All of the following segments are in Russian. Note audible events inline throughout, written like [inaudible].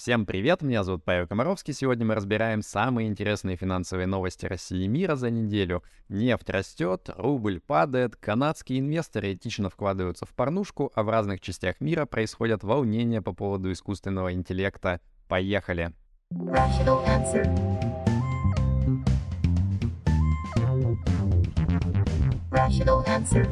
Всем привет, меня зовут Павел Комаровский. Сегодня мы разбираем самые интересные финансовые новости России и мира за неделю. Нефть растет, рубль падает, канадские инвесторы этично вкладываются в порнушку, а в разных частях мира происходят волнения по поводу искусственного интеллекта. Поехали! Rational answer.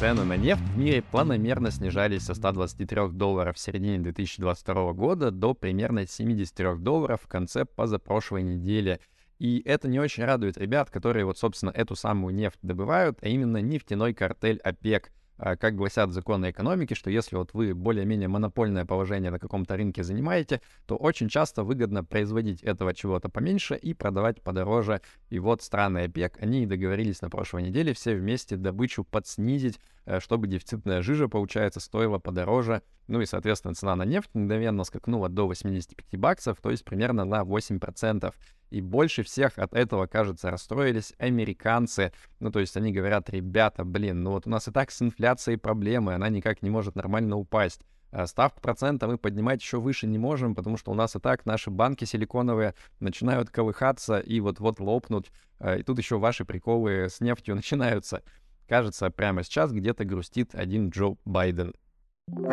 Цены на нефть в мире планомерно снижались со 123 долларов в середине 2022 года до примерно 73 долларов в конце позапрошлой недели. И это не очень радует ребят, которые вот, собственно, эту самую нефть добывают, а именно нефтяной картель ОПЕК — как гласят законы экономики, что если вот вы более-менее монопольное положение на каком-то рынке занимаете, то очень часто выгодно производить этого чего-то поменьше и продавать подороже. И вот страны ОПЕК, они договорились на прошлой неделе все вместе добычу подснизить, чтобы дефицитная жижа, получается, стоила подороже. Ну и, соответственно, цена на нефть мгновенно скакнула до 85 баксов, то есть примерно на 8%. И больше всех от этого, кажется, расстроились американцы. Ну, то есть они говорят, ребята, блин, ну вот у нас и так с инфляцией проблемы, она никак не может нормально упасть. А ставку процента мы поднимать еще выше не можем, потому что у нас и так наши банки силиконовые начинают колыхаться и вот-вот лопнут. А, и тут еще ваши приколы с нефтью [laughs] начинаются. Кажется, прямо сейчас где-то грустит один Джо Байден. В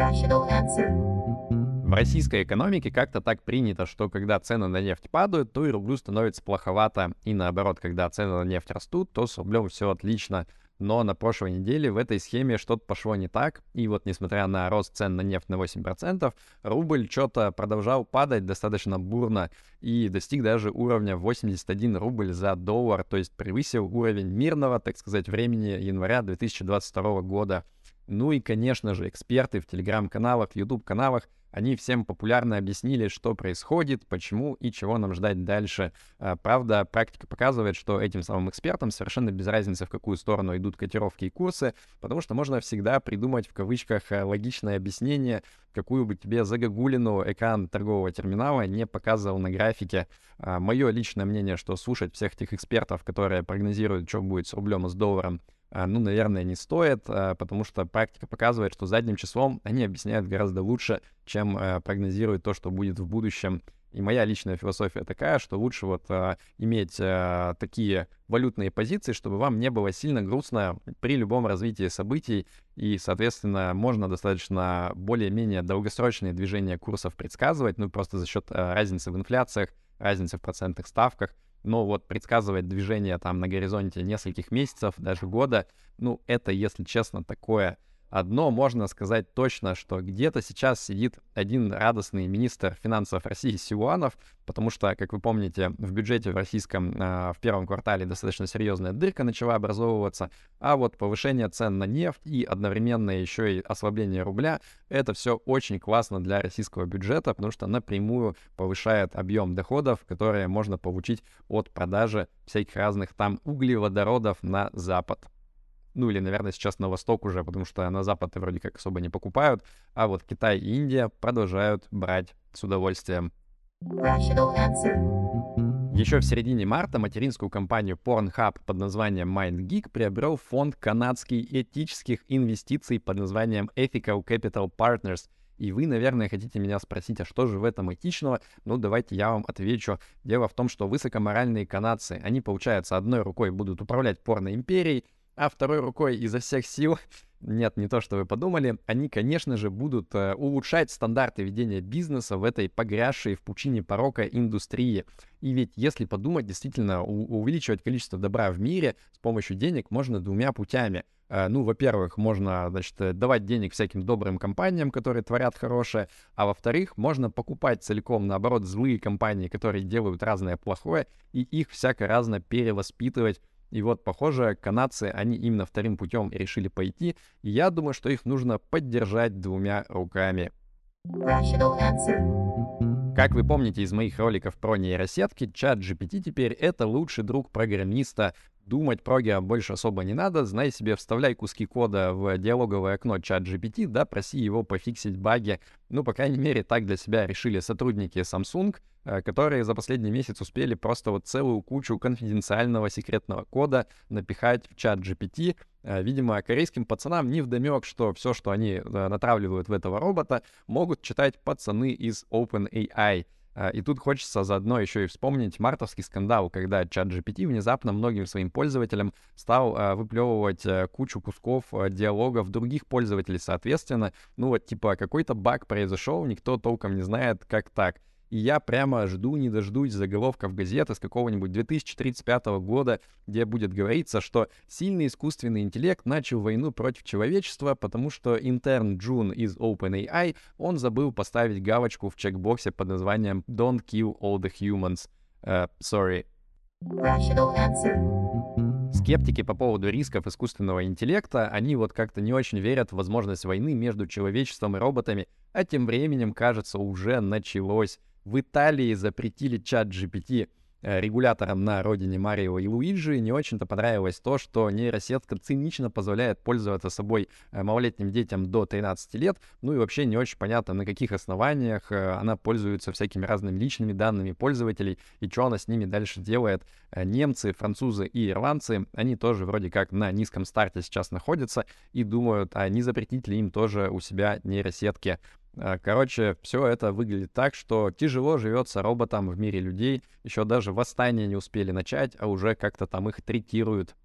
российской экономике как-то так принято, что когда цены на нефть падают, то и рублю становится плоховато. И наоборот, когда цены на нефть растут, то с рублем все отлично. Но на прошлой неделе в этой схеме что-то пошло не так. И вот несмотря на рост цен на нефть на 8%, рубль что-то продолжал падать достаточно бурно и достиг даже уровня 81 рубль за доллар, то есть превысил уровень мирного, так сказать, времени января 2022 года. Ну и, конечно же, эксперты в телеграм-каналах, YouTube-каналах они всем популярно объяснили, что происходит, почему и чего нам ждать дальше. А, правда, практика показывает, что этим самым экспертам совершенно без разницы, в какую сторону идут котировки и курсы, потому что можно всегда придумать в кавычках э, логичное объяснение, какую бы тебе загогулину экран торгового терминала не показывал на графике. А, Мое личное мнение, что слушать всех этих экспертов, которые прогнозируют, что будет с рублем и с долларом, ну, наверное, не стоит, а, потому что практика показывает, что задним числом они объясняют гораздо лучше, чем э, прогнозируют то, что будет в будущем. И моя личная философия такая, что лучше вот а, иметь а, такие валютные позиции, чтобы вам не было сильно грустно при любом развитии событий, и, соответственно, можно достаточно более-менее долгосрочные движения курсов предсказывать, ну, просто за счет а, разницы в инфляциях, разницы в процентных ставках, но вот предсказывать движение там на горизонте нескольких месяцев, даже года, ну, это, если честно, такое Одно можно сказать точно, что где-то сейчас сидит один радостный министр финансов России Силуанов, потому что, как вы помните, в бюджете в российском э, в первом квартале достаточно серьезная дырка начала образовываться, а вот повышение цен на нефть и одновременно еще и ослабление рубля, это все очень классно для российского бюджета, потому что напрямую повышает объем доходов, которые можно получить от продажи всяких разных там углеводородов на Запад ну или, наверное, сейчас на восток уже, потому что на запад вроде как особо не покупают, а вот Китай и Индия продолжают брать с удовольствием. Еще в середине марта материнскую компанию Pornhub под названием MindGeek приобрел фонд канадских этических инвестиций под названием Ethical Capital Partners. И вы, наверное, хотите меня спросить, а что же в этом этичного? Ну, давайте я вам отвечу. Дело в том, что высокоморальные канадцы, они, получается, одной рукой будут управлять порно-империей, а второй рукой изо всех сил, нет, не то, что вы подумали, они, конечно же, будут э, улучшать стандарты ведения бизнеса в этой погрязшей в пучине порока индустрии. И ведь, если подумать, действительно, увеличивать количество добра в мире с помощью денег можно двумя путями. Э, ну, во-первых, можно, значит, давать денег всяким добрым компаниям, которые творят хорошее, а во-вторых, можно покупать целиком, наоборот, злые компании, которые делают разное плохое, и их всяко разно перевоспитывать и вот, похоже, канадцы, они именно вторым путем решили пойти, и я думаю, что их нужно поддержать двумя руками. Как вы помните из моих роликов про нейросетки, чат GPT теперь это лучший друг программиста, думать про Гео больше особо не надо, знай себе, вставляй куски кода в диалоговое окно чат GPT, да, проси его пофиксить баги. Ну, по крайней мере, так для себя решили сотрудники Samsung, э, которые за последний месяц успели просто вот целую кучу конфиденциального секретного кода напихать в чат GPT. Э, видимо, корейским пацанам не вдомек, что все, что они э, натравливают в этого робота, могут читать пацаны из OpenAI. А, и тут хочется заодно еще и вспомнить мартовский скандал, когда чат GPT внезапно многим своим пользователям стал а, выплевывать а, кучу кусков диалогов других пользователей, соответственно. Ну вот типа какой-то баг произошел, никто толком не знает, как так. И я прямо жду, не дождусь заголовков газеты с какого-нибудь 2035 года, где будет говориться, что сильный искусственный интеллект начал войну против человечества, потому что интерн Джун из OpenAI, он забыл поставить галочку в чекбоксе под названием «Don't kill all the humans». Uh, sorry. Скептики по поводу рисков искусственного интеллекта, они вот как-то не очень верят в возможность войны между человечеством и роботами, а тем временем, кажется, уже началось. В Италии запретили чат GPT э, регуляторам на родине Марио и Луиджи. Не очень-то понравилось то, что нейросетка цинично позволяет пользоваться собой э, малолетним детям до 13 лет. Ну и вообще не очень понятно, на каких основаниях э, она пользуется всякими разными личными данными пользователей и что она с ними дальше делает. Немцы, французы и ирландцы, они тоже вроде как на низком старте сейчас находятся и думают, а не запретить ли им тоже у себя нейросетки. А, короче, все это выглядит так, что тяжело живется роботам в мире людей. Еще даже восстание не успели начать, а уже как-то там их третируют.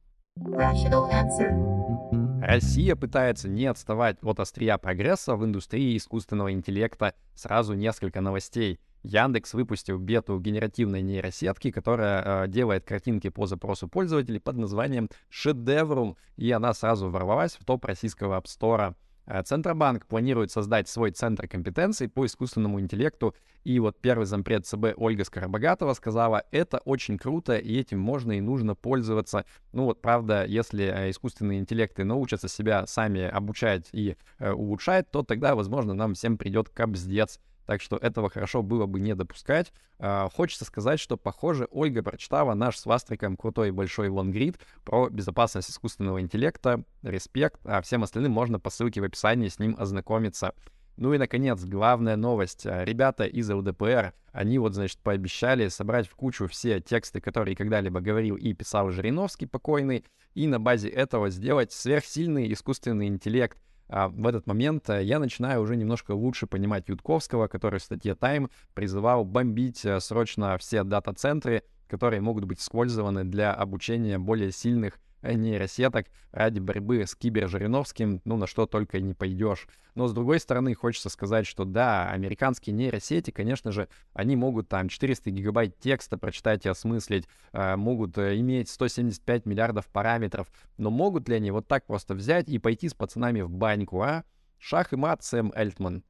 Россия пытается не отставать от острия прогресса в индустрии искусственного интеллекта. Сразу несколько новостей. Яндекс выпустил бету генеративной нейросетки, которая э, делает картинки по запросу пользователей под названием «Шедеврум», и она сразу ворвалась в топ российского App. Э, Центробанк планирует создать свой центр компетенций по искусственному интеллекту. И вот первый зампред ЦБ Ольга Скоробогатова сказала, это очень круто, и этим можно и нужно пользоваться. Ну вот, правда, если э, искусственные интеллекты научатся себя сами обучать и э, улучшать, то тогда, возможно, нам всем придет капздец. Так что этого хорошо было бы не допускать. А, хочется сказать, что, похоже, Ольга прочитала наш с Вастриком крутой большой лонгрид про безопасность искусственного интеллекта. Респект. А всем остальным можно по ссылке в описании с ним ознакомиться. Ну и, наконец, главная новость. А, ребята из ЛДПР, они вот, значит, пообещали собрать в кучу все тексты, которые когда-либо говорил и писал Жириновский покойный, и на базе этого сделать сверхсильный искусственный интеллект — а в этот момент э, я начинаю уже немножко лучше понимать Ютковского, который в статье Time призывал бомбить э, срочно все дата-центры, которые могут быть использованы для обучения более сильных нейросеток ради борьбы с кибержириновским, ну, на что только не пойдешь. Но, с другой стороны, хочется сказать, что да, американские нейросети, конечно же, они могут там 400 гигабайт текста прочитать и осмыслить, э, могут э, иметь 175 миллиардов параметров, но могут ли они вот так просто взять и пойти с пацанами в баньку, а? Шах и мат, Сэм Эльтман.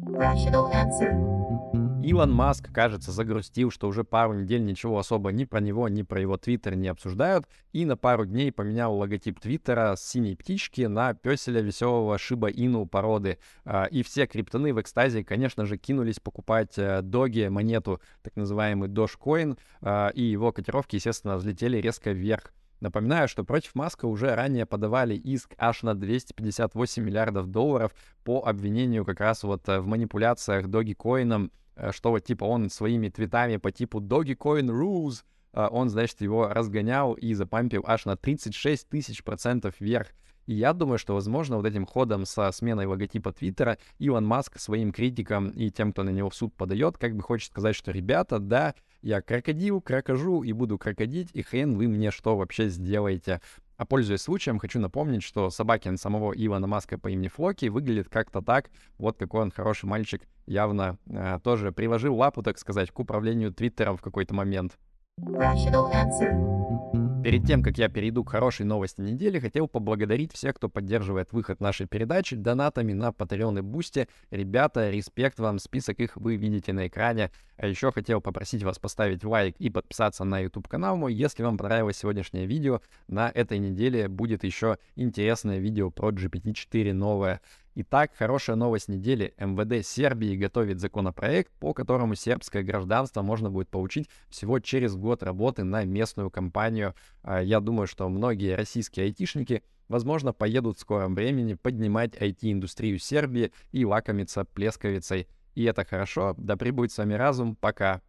Rational answer. Илон Маск, кажется, загрустил, что уже пару недель ничего особо ни про него, ни про его твиттер не обсуждают, и на пару дней поменял логотип твиттера с синей птички на песеля веселого Шиба Ину породы. А, и все криптоны в экстазе, конечно же, кинулись покупать э, доги, монету, так называемый Dogecoin, а, и его котировки, естественно, взлетели резко вверх. Напоминаю, что против Маска уже ранее подавали иск аж на 258 миллиардов долларов по обвинению как раз вот э, в манипуляциях Dogecoin что вот типа он своими твитами по типу Dogecoin Rules, э, он, значит, его разгонял и запампил аж на 36 тысяч процентов вверх. И я думаю, что, возможно, вот этим ходом со сменой логотипа Твиттера Илон Маск своим критикам и тем, кто на него в суд подает, как бы хочет сказать, что, ребята, да, я крокодил, крокожу и буду крокодить, и хрен вы мне что вообще сделаете. А пользуясь случаем, хочу напомнить, что собакин самого Ивана Маска по имени Флоки выглядит как-то так. Вот какой он хороший мальчик. Явно э, тоже приложил лапу, так сказать, к управлению Твиттером в какой-то момент. Rational answer. Перед тем, как я перейду к хорошей новости недели, хотел поблагодарить всех, кто поддерживает выход нашей передачи донатами на Patreon и Boosty. Ребята, респект вам, список их вы видите на экране. А еще хотел попросить вас поставить лайк и подписаться на YouTube-канал мой, если вам понравилось сегодняшнее видео. На этой неделе будет еще интересное видео про GPT-4 новое. Итак, хорошая новость недели. МВД Сербии готовит законопроект, по которому сербское гражданство можно будет получить всего через год работы на местную компанию. А, я думаю, что многие российские айтишники, возможно, поедут в скором времени поднимать IT-индустрию Сербии и лакомиться плесковицей. И это хорошо. Да прибудет с вами разум. Пока.